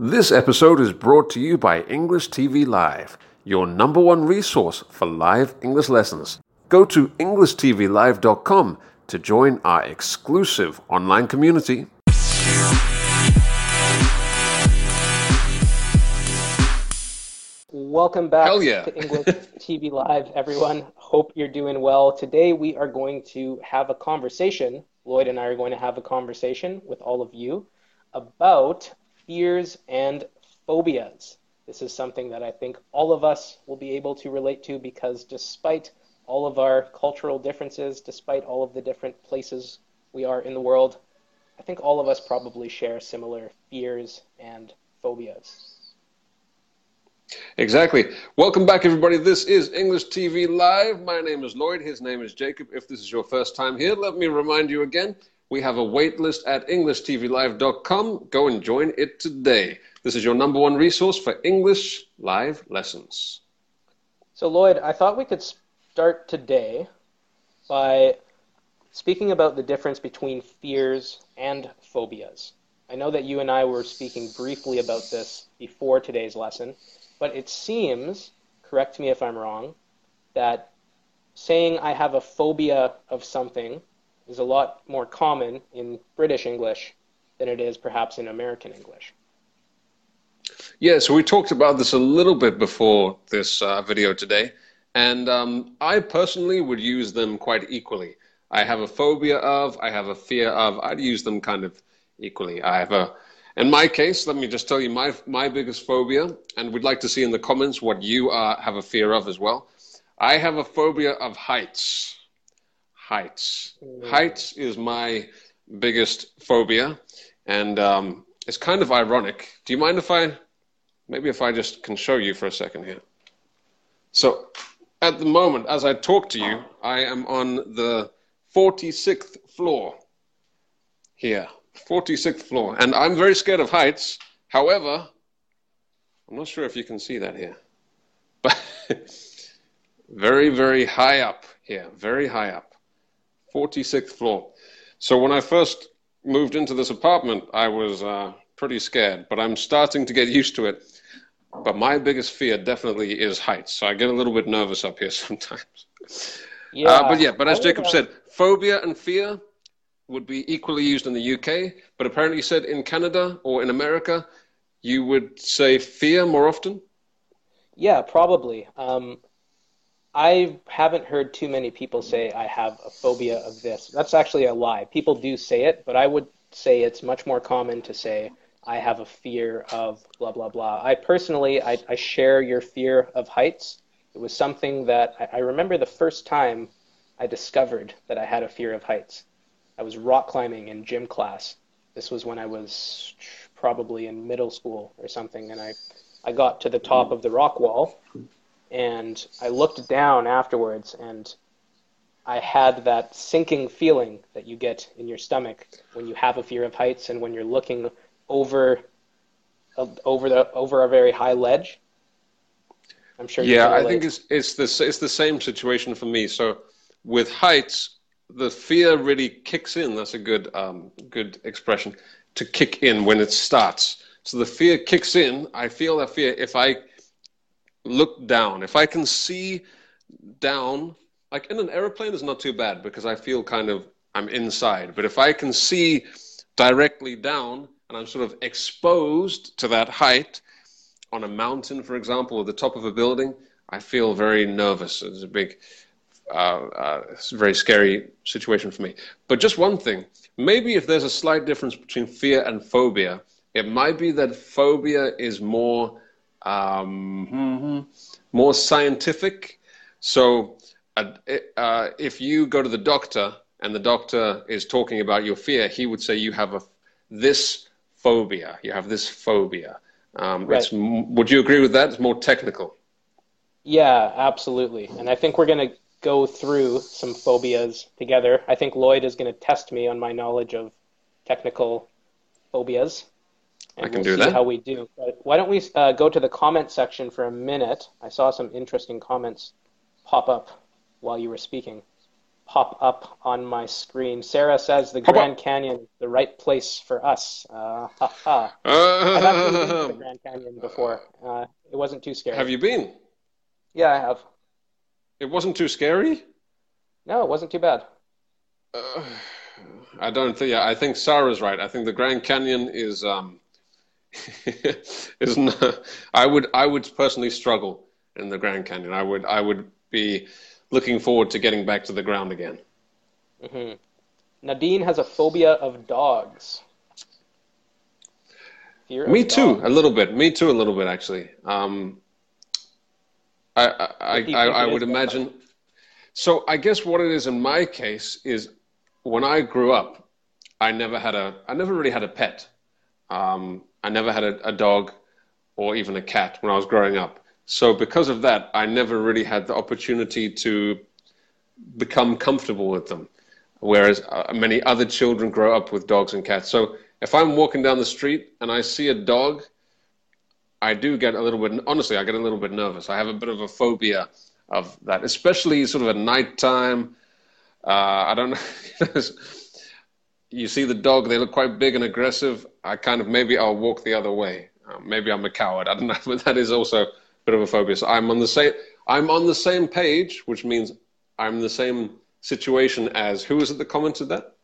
This episode is brought to you by English TV Live, your number one resource for live English lessons. Go to EnglishTVLive.com to join our exclusive online community. Welcome back yeah. to English TV Live, everyone. Hope you're doing well. Today we are going to have a conversation. Lloyd and I are going to have a conversation with all of you about fears and phobias. This is something that I think all of us will be able to relate to because despite all of our cultural differences, despite all of the different places we are in the world, I think all of us probably share similar fears and phobias. Exactly. Welcome back, everybody. This is English TV Live. My name is Lloyd. His name is Jacob. If this is your first time here, let me remind you again we have a waitlist at EnglishTVLive.com. Go and join it today. This is your number one resource for English live lessons. So, Lloyd, I thought we could start today by speaking about the difference between fears and phobias. I know that you and I were speaking briefly about this before today's lesson, but it seems, correct me if I'm wrong, that saying I have a phobia of something is a lot more common in British English than it is perhaps in American English. Yeah, so we talked about this a little bit before this uh, video today, and um, I personally would use them quite equally. I have a phobia of, I have a fear of, I'd use them kind of equally. I have a in my case, let me just tell you my my biggest phobia, and we'd like to see in the comments what you uh, have a fear of as well. I have a phobia of heights. Heights. Mm. Heights is my biggest phobia, and um, it's kind of ironic. Do you mind if I, maybe if I just can show you for a second here? So, at the moment, as I talk to you, I am on the 46th floor here 46th floor. And I'm very scared of heights. However, I'm not sure if you can see that here. But very, very high up here. Very high up. 46th floor. So when I first moved into this apartment, I was uh, pretty scared, but I'm starting to get used to it. But my biggest fear definitely is heights. So I get a little bit nervous up here sometimes. Yeah, uh, but yeah, but as Jacob said, phobia and fear would be equally used in the UK, but apparently you said in Canada or in America, you would say fear more often? Yeah, probably. Um, I haven't heard too many people say I have a phobia of this. That's actually a lie. People do say it, but I would say it's much more common to say I have a fear of blah blah blah. I personally, I, I share your fear of heights. It was something that I, I remember the first time I discovered that I had a fear of heights. I was rock climbing in gym class. This was when I was probably in middle school or something, and I, I got to the top of the rock wall, and I looked down afterwards, and I had that sinking feeling that you get in your stomach when you have a fear of heights and when you're looking over, over the over a very high ledge. I'm sure. Yeah, I think it's it's the it's the same situation for me. So with heights, the fear really kicks in. That's a good um, good expression to kick in when it starts. So the fear kicks in. I feel that fear if I look down. If I can see down, like in an aeroplane, is not too bad because I feel kind of I'm inside. But if I can see directly down and I'm sort of exposed to that height on a mountain, for example, or the top of a building, I feel very nervous. It's a big uh, uh, it's a very scary situation for me. But just one thing maybe if there's a slight difference between fear and phobia, it might be that phobia is more um, more scientific. So uh, uh, if you go to the doctor and the doctor is talking about your fear, he would say you have a this phobia. You have this phobia. Um, right. would you agree with that? It's more technical. Yeah, absolutely. And I think we're going to go through some phobias together. I think Lloyd is going to test me on my knowledge of technical phobias. And I can we'll do that. How we do. But why don't we uh, go to the comment section for a minute? I saw some interesting comments pop up while you were speaking. pop up on my screen. Sarah says the Grand Canyon, the right place for us. Uh, ha, ha. Uh, I've actually been to the Grand Canyon before. Uh, it wasn't too scary. Have you been? Yeah, I have. It wasn't too scary. No, it wasn't too bad. Uh, I don't think. Yeah, I think Sarah's right. I think the Grand Canyon is um, is not, I would I would personally struggle in the Grand Canyon. I would I would be looking forward to getting back to the ground again. Mm-hmm. Nadine has a phobia of dogs. Fear Me too, dogs. a little bit. Me too, a little bit actually. Um, I I, I, I would imagine. So I guess what it is in my case is when I grew up, I never had a I never really had a pet. Um, I never had a, a dog or even a cat when I was growing up. So because of that, I never really had the opportunity to become comfortable with them. Whereas uh, many other children grow up with dogs and cats. So if I'm walking down the street and I see a dog, I do get a little bit, honestly, I get a little bit nervous. I have a bit of a phobia of that, especially sort of at nighttime. Uh, I don't know. You see the dog, they look quite big and aggressive. I kind of, maybe I'll walk the other way. Uh, maybe I'm a coward. I don't know, but that is also a bit of a phobia. So I'm on the same, I'm on the same page, which means I'm in the same situation as who was it that commented that?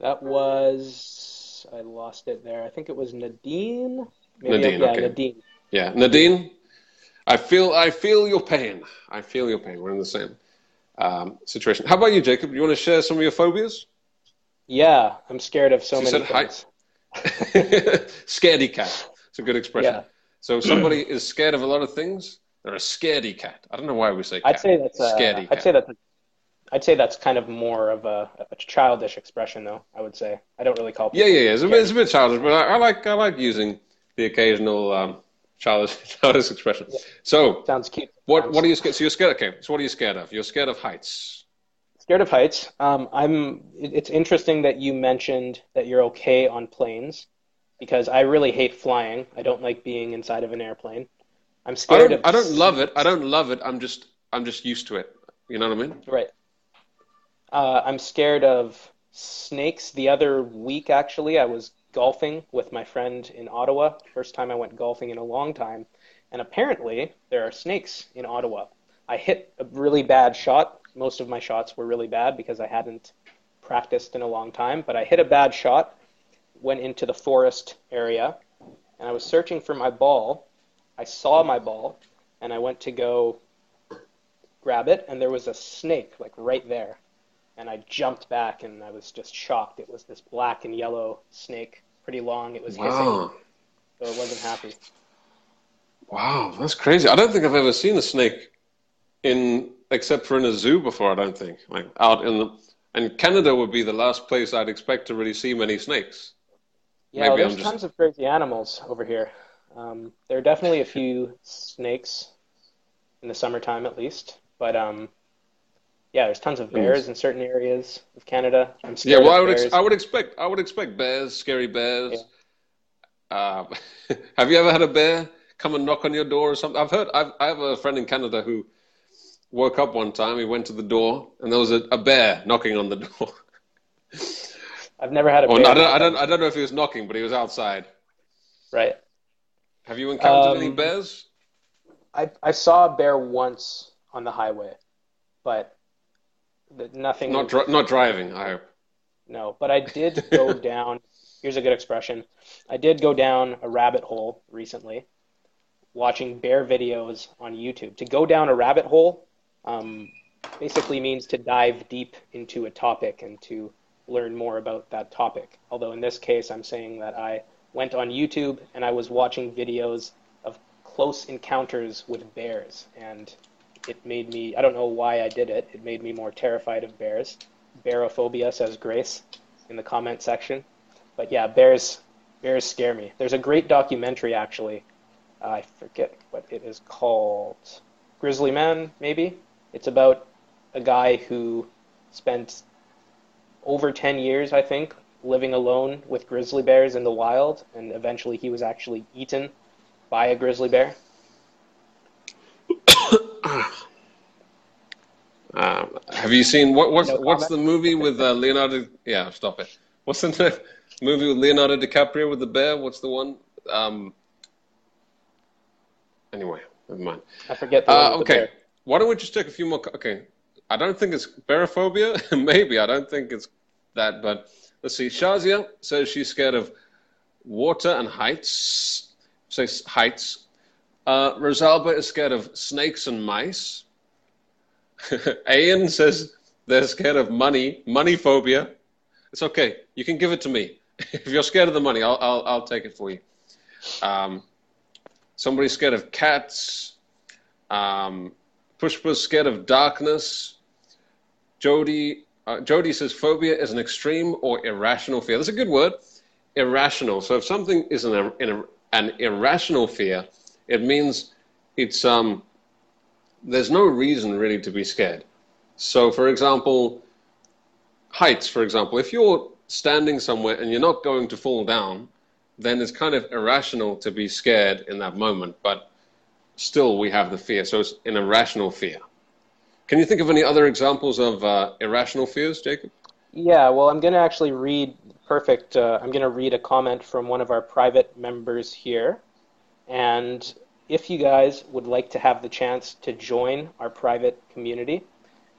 That was I lost it there. I think it was Nadine. Maybe Nadine, yeah, okay. Nadine. Yeah, Nadine. I feel I feel your pain. I feel your pain. We're in the same um, situation. How about you, Jacob? You want to share some of your phobias? Yeah, I'm scared of so she many things. Scaredy cat. It's a good expression. Yeah. So somebody is scared of a lot of things. They're a scaredy cat. I don't know why we say. Cat. I'd say that's a, scaredy. I'd say that's. A, I'd say that's kind of more of a, a, childish expression, though. I would say I don't really call. Yeah, yeah, yeah. It's a, bit, it's a bit childish, but I, I, like I like using the occasional um, childish childish expression. Yeah. So sounds cute. What what are you scared? So you're scared. Okay, so what are you scared of? You're scared of heights. Scared of heights. Um, I'm. It's interesting that you mentioned that you're okay on planes, because I really hate flying. I don't like being inside of an airplane. I'm scared I of. I don't love it. I don't love it. I'm just. I'm just used to it. You know what I mean? Right. Uh, I'm scared of snakes. The other week, actually, I was golfing with my friend in Ottawa. First time I went golfing in a long time, and apparently there are snakes in Ottawa. I hit a really bad shot. Most of my shots were really bad because I hadn't practiced in a long time. But I hit a bad shot, went into the forest area, and I was searching for my ball I saw my ball and I went to go grab it, and there was a snake like right there. And I jumped back and I was just shocked. It was this black and yellow snake, pretty long. It was wow. hissing, so it wasn't happy. Wow, that's crazy. I don't think I've ever seen a snake in except for in a zoo before. I don't think like out in the and Canada would be the last place I'd expect to really see many snakes. Yeah, well, there's just... tons of crazy animals over here. Um, there are definitely a few snakes in the summertime, at least. But um, yeah, there's tons of bears in certain areas of Canada. I'm yeah, well, I would ex- I would expect I would expect bears, scary bears. Yeah. Uh, have you ever had a bear come and knock on your door or something? I've heard. I've, I have a friend in Canada who woke up one time. He went to the door and there was a, a bear knocking on the door. I've never had a bear. I don't, I don't. I don't know if he was knocking, but he was outside. Right. Have you encountered um, any bears? I I saw a bear once on the highway, but nothing. Not dri- not driving. I hope. No, but I did go down. Here's a good expression. I did go down a rabbit hole recently, watching bear videos on YouTube. To go down a rabbit hole, um, basically means to dive deep into a topic and to learn more about that topic. Although in this case, I'm saying that I went on YouTube and I was watching videos of close encounters with bears, and it made me, I don't know why I did it, it made me more terrified of bears. Bearophobia, says Grace in the comment section. But yeah, bears, bears scare me. There's a great documentary, actually. I forget what it is called. Grizzly Man, maybe? It's about a guy who spent over 10 years, I think, living alone with grizzly bears in the wild, and eventually he was actually eaten by a grizzly bear. Um, have you seen what, what's no what's the movie with uh, Leonardo? Yeah, stop it. What's the movie with Leonardo DiCaprio with the bear? What's the one? Um, anyway, never mind. I forget. Uh, okay, why don't we just take a few more? Okay, I don't think it's barophobia. Maybe I don't think it's that, but let's see. Shazia says she's scared of water and heights. Says heights. Uh, Rosalba is scared of snakes and mice. Ian says they're scared of money, money phobia. It's okay. You can give it to me. if you're scared of the money, I'll, I'll, I'll take it for you. Um, somebody's scared of cats. Um, Pushpa's scared of darkness. Jody, uh, Jody says phobia is an extreme or irrational fear. That's a good word. Irrational. So if something is an, an irrational fear, it means it's um, there's no reason really to be scared. So, for example, heights, for example, if you're standing somewhere and you're not going to fall down, then it's kind of irrational to be scared in that moment. But still, we have the fear. So it's an irrational fear. Can you think of any other examples of uh, irrational fears, Jacob? Yeah, well, I'm going to actually read perfect. Uh, I'm going to read a comment from one of our private members here. And if you guys would like to have the chance to join our private community,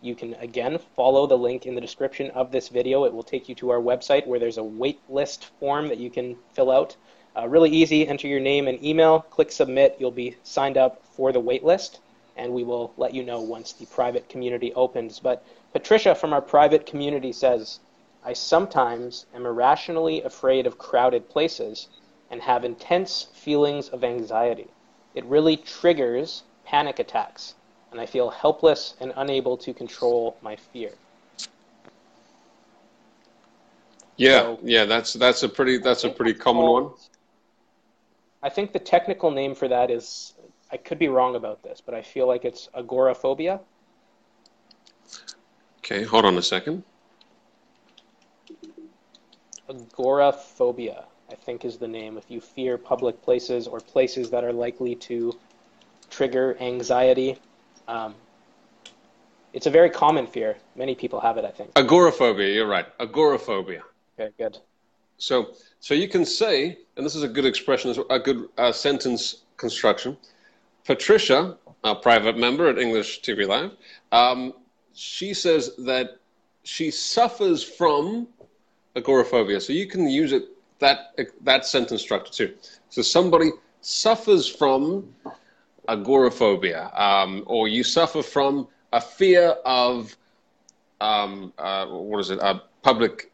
you can again follow the link in the description of this video. It will take you to our website where there's a waitlist form that you can fill out. Uh, really easy. Enter your name and email, click submit. You'll be signed up for the waitlist, and we will let you know once the private community opens. But Patricia from our private community says, I sometimes am irrationally afraid of crowded places and have intense feelings of anxiety. It really triggers panic attacks, and I feel helpless and unable to control my fear. Yeah, yeah, that's that's a pretty that's a pretty common one. I think the technical name for that is I could be wrong about this, but I feel like it's agoraphobia. Okay, hold on a second. Agoraphobia. I think is the name. If you fear public places or places that are likely to trigger anxiety, um, it's a very common fear. Many people have it, I think. Agoraphobia, you're right. Agoraphobia. Okay, good. So, so you can say, and this is a good expression, a good uh, sentence construction. Patricia, a private member at English TV Live, um, she says that she suffers from agoraphobia. So you can use it that that sentence structure too. So somebody suffers from agoraphobia, um, or you suffer from a fear of um, uh, what is it? Uh, public,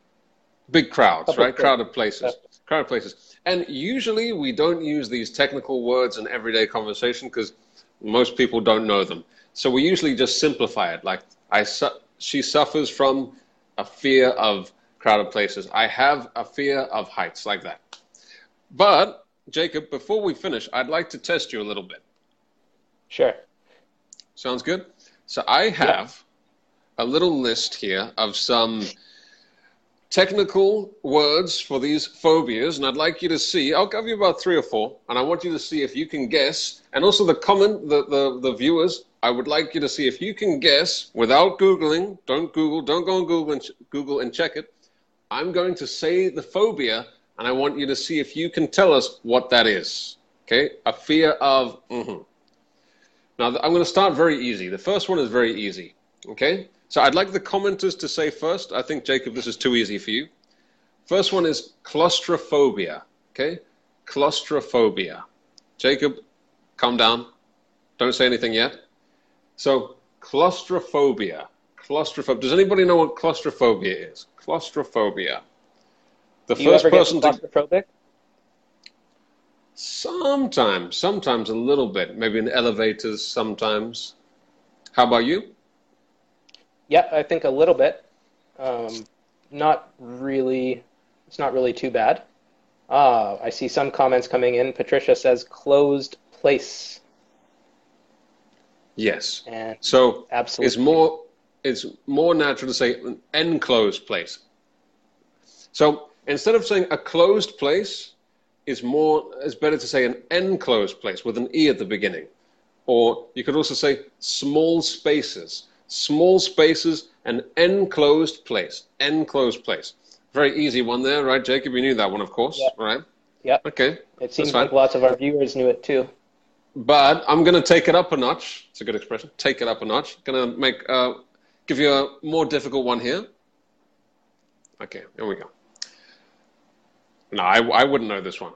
big crowds, public right? Crowded places, crowded places. And usually we don't use these technical words in everyday conversation because most people don't know them. So we usually just simplify it. Like I, su- she suffers from a fear of crowded places. I have a fear of heights like that. But, Jacob, before we finish, I'd like to test you a little bit. Sure. Sounds good? So I have yeah. a little list here of some technical words for these phobias, and I'd like you to see. I'll give you about three or four, and I want you to see if you can guess. And also the comment, the, the, the viewers, I would like you to see if you can guess without Googling. Don't Google, don't go on Google and, Google and check it. I'm going to say the phobia, and I want you to see if you can tell us what that is. Okay? A fear of. Mm-hmm. Now, I'm going to start very easy. The first one is very easy. Okay? So I'd like the commenters to say first. I think, Jacob, this is too easy for you. First one is claustrophobia. Okay? Claustrophobia. Jacob, calm down. Don't say anything yet. So, claustrophobia. Claustrophobia. Does anybody know what claustrophobia is? Claustrophobia. The Do first person claustrophobic? To... Sometimes, sometimes a little bit. Maybe in elevators, sometimes. How about you? Yeah, I think a little bit. Um, not really. It's not really too bad. Ah, I see some comments coming in. Patricia says closed place. Yes. And so absolutely. it's more it's more natural to say an enclosed place. So instead of saying a closed place, it's more it's better to say an enclosed place with an e at the beginning. Or you could also say small spaces. Small spaces, and enclosed place. Enclosed place. Very easy one there, right, Jacob? You knew that one, of course, Yep. right? Yeah. Okay. It seems like lots of our viewers knew it too. But I'm going to take it up a notch. It's a good expression. Take it up a notch. Going to make uh, give you a more difficult one here. Okay, here we go. No, I, I wouldn't know this one.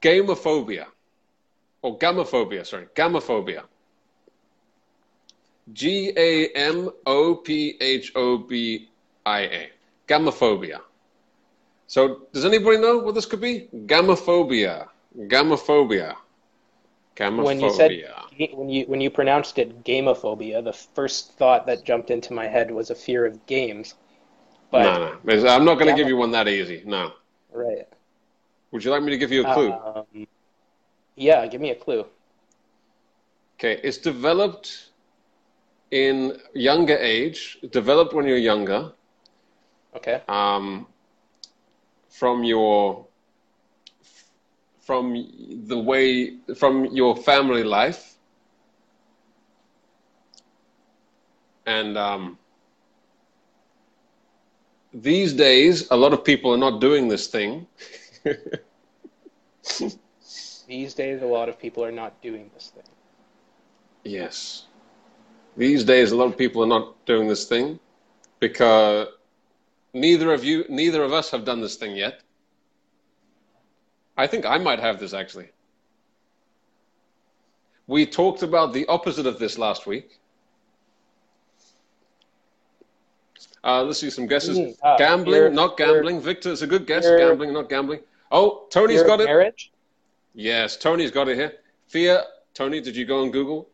Gamophobia, or gamophobia. Sorry, gamophobia. G A M O P H O B I A. Gamophobia. So, does anybody know what this could be? Gamophobia. Gamophobia. Gamophobia. When you said when you when you pronounced it gamophobia, the first thought that jumped into my head was a fear of games. But no, no. I'm not going to give you one that easy. No. right. Would you like me to give you a clue? Um, yeah, give me a clue. Okay, it's developed in younger age, developed when you're younger, Okay. um, from your from the way from your family life, and um, these days, a lot of people are not doing this thing. These days, a lot of people are not doing this thing. Yes. These days, a lot of people are not doing this thing because neither of you, neither of us have done this thing yet. I think I might have this actually. We talked about the opposite of this last week. Uh, let's see some guesses. Mm, uh, gambling, not gambling. Victor, it's a good guess. Gambling, not gambling. Oh, tony's got it. Marriage. Yes, Tony's got it here. Fear, Tony, did you go on Google?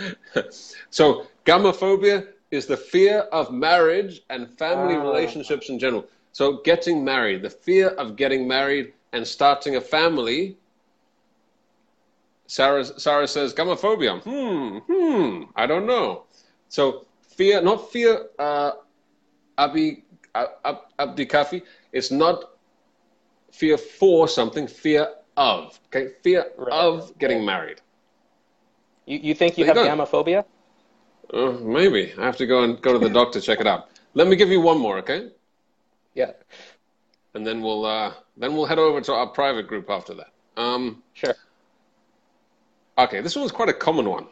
so, gamophobia is the fear of marriage and family Ah. relationships in general. So, getting married, the fear of getting married and starting a family. Sarah, Sarah says gamophobia. Hmm, hmm, I don't know. So, fear, not fear, uh, Abi, Ab, Abdi Kafi, it's not fear for something, fear of. Okay, fear Right. of getting married. You, you think you There have you go. gamophobia? Uh, maybe I have to go and go to the doctor check it out. Let me give you one more, okay? Yeah. And then we'll uh, then we'll head over to our private group after that. Um, Sure. okay, this one's quite a common one.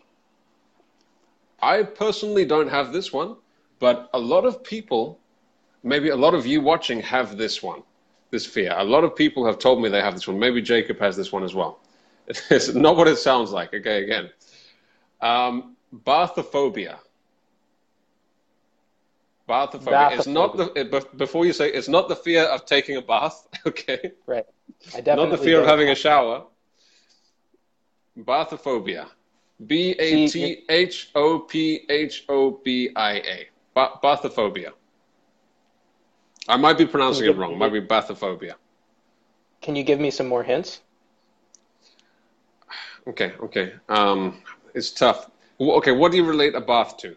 I personally don't have this one, but a lot of people, maybe a lot of you watching, have this one, this fear. A lot of people have told me they have this one. Maybe Jacob has this one as well. It's not what it sounds like. Okay, again, um, bathophobia. Bathophobia. It's not the. It, before you say, it's not the fear of taking a bath. Okay. Right. I definitely Not the fear of having a shower. Bathophobia. B A T H O P H O B I A. Bathophobia. I might be pronouncing it wrong. Might be bathophobia. Can you give me some more hints? Okay, okay. Um, it's tough. Okay, what do you relate a bath to?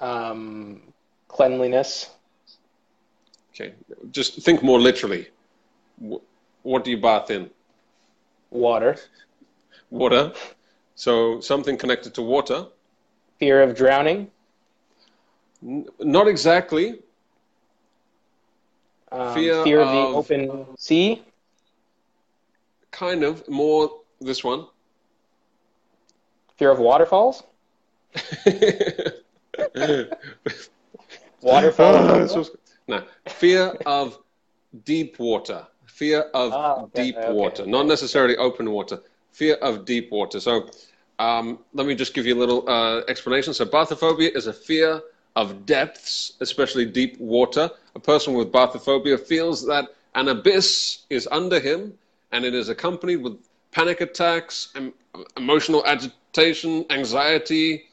Um, cleanliness. Okay, just think more literally. What do you bath in? Water. Water. So something connected to water. Fear of drowning. N- Not exactly. Um, Fear fear of of- the open sea. Kind of. More this one. Fear of waterfalls. Waterfalls. Was- no, fear of deep water. Fear of Ah, okay, deep okay, water, okay. not necessarily open water. Fear of deep water. So, um, let me just give you a little uh, explanation. So, bathophobia is a fear of depths, especially deep water. A person with bathophobia feels that an abyss is under him, and it is accompanied with panic attacks, em- emotional agitation, anxiety,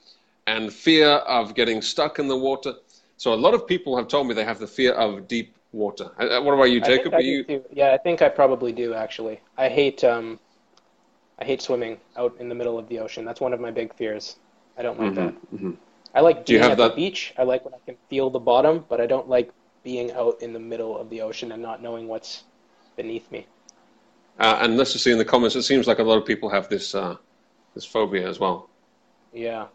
and fear of getting stuck in the water. So a lot of people have told me they have the fear of deep water. Uh, uh, What about you, Jacob? I Are you? Yeah, I think I probably do actually. I hate um, I hate swimming out in the middle of the ocean. That's one of my big fears. I don't like that. mhm. I like Do you being have at the beach. I like when I can feel the bottom, but I don't like being out in the middle of the ocean and not knowing what's beneath me. Uh, and let's just see in the comments. It seems like a lot of people have this uh, this phobia as well. Yeah.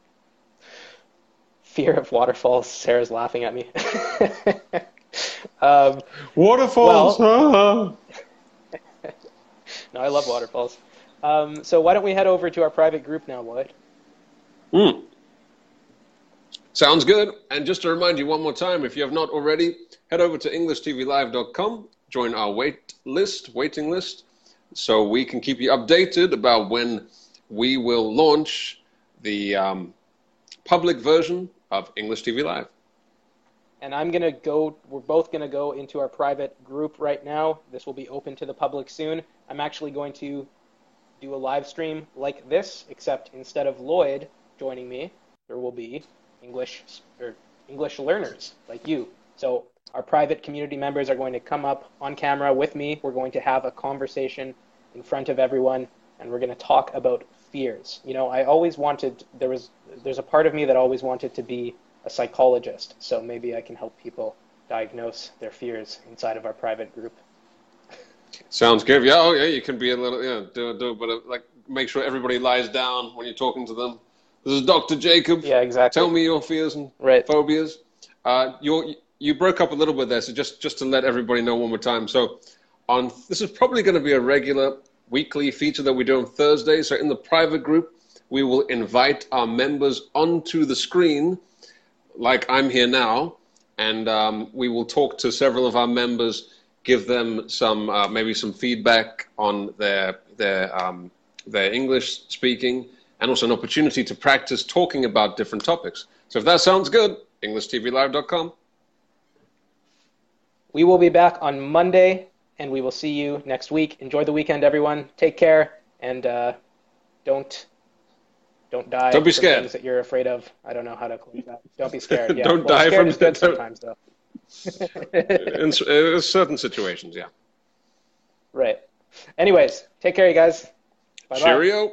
fear of waterfalls. Sarah's laughing at me. um, waterfalls. Well, no, I love waterfalls. Um, so why don't we head over to our private group now, Lloyd? Hmm. Sounds good. And just to remind you one more time, if you have not already, head over to EnglishTVLive.com, join our wait list, waiting list, so we can keep you updated about when we will launch the um, public version of English TV Live. And I'm going to go, we're both going to go into our private group right now. This will be open to the public soon. I'm actually going to do a live stream like this, except instead of Lloyd joining me, there will be English or English learners like you. So our private community members are going to come up on camera with me. We're going to have a conversation in front of everyone, and we're going to talk about fears. You know, I always wanted there was there's a part of me that always wanted to be a psychologist. So maybe I can help people diagnose their fears inside of our private group. Sounds good. Yeah, oh yeah, you can be a little yeah, do do but uh, like make sure everybody lies down when you're talking to them. This is Dr. Jacob. Yeah, exactly. Tell me your fears and right. phobias. Uh, you you broke up a little bit there, so just just to let everybody know one more time. So, on this is probably going to be a regular weekly feature that we do on Thursday. So in the private group, we will invite our members onto the screen, like I'm here now, and um, we will talk to several of our members, give them some uh, maybe some feedback on their their um, their English speaking, and also an opportunity to practice talking about different topics. So if that sounds good, EnglishTVLive.com. We will be back on Monday, and we will see you next week. Enjoy the weekend, everyone. Take care, and uh, don't don't die. Don't be scared. Things that you're afraid of. I don't know how to close that. Don't be scared. Yeah. don't well, die from good sometimes, though. in, in certain situations, yeah. Right. Anyways, take care, you guys. Bye-bye. Cheerio.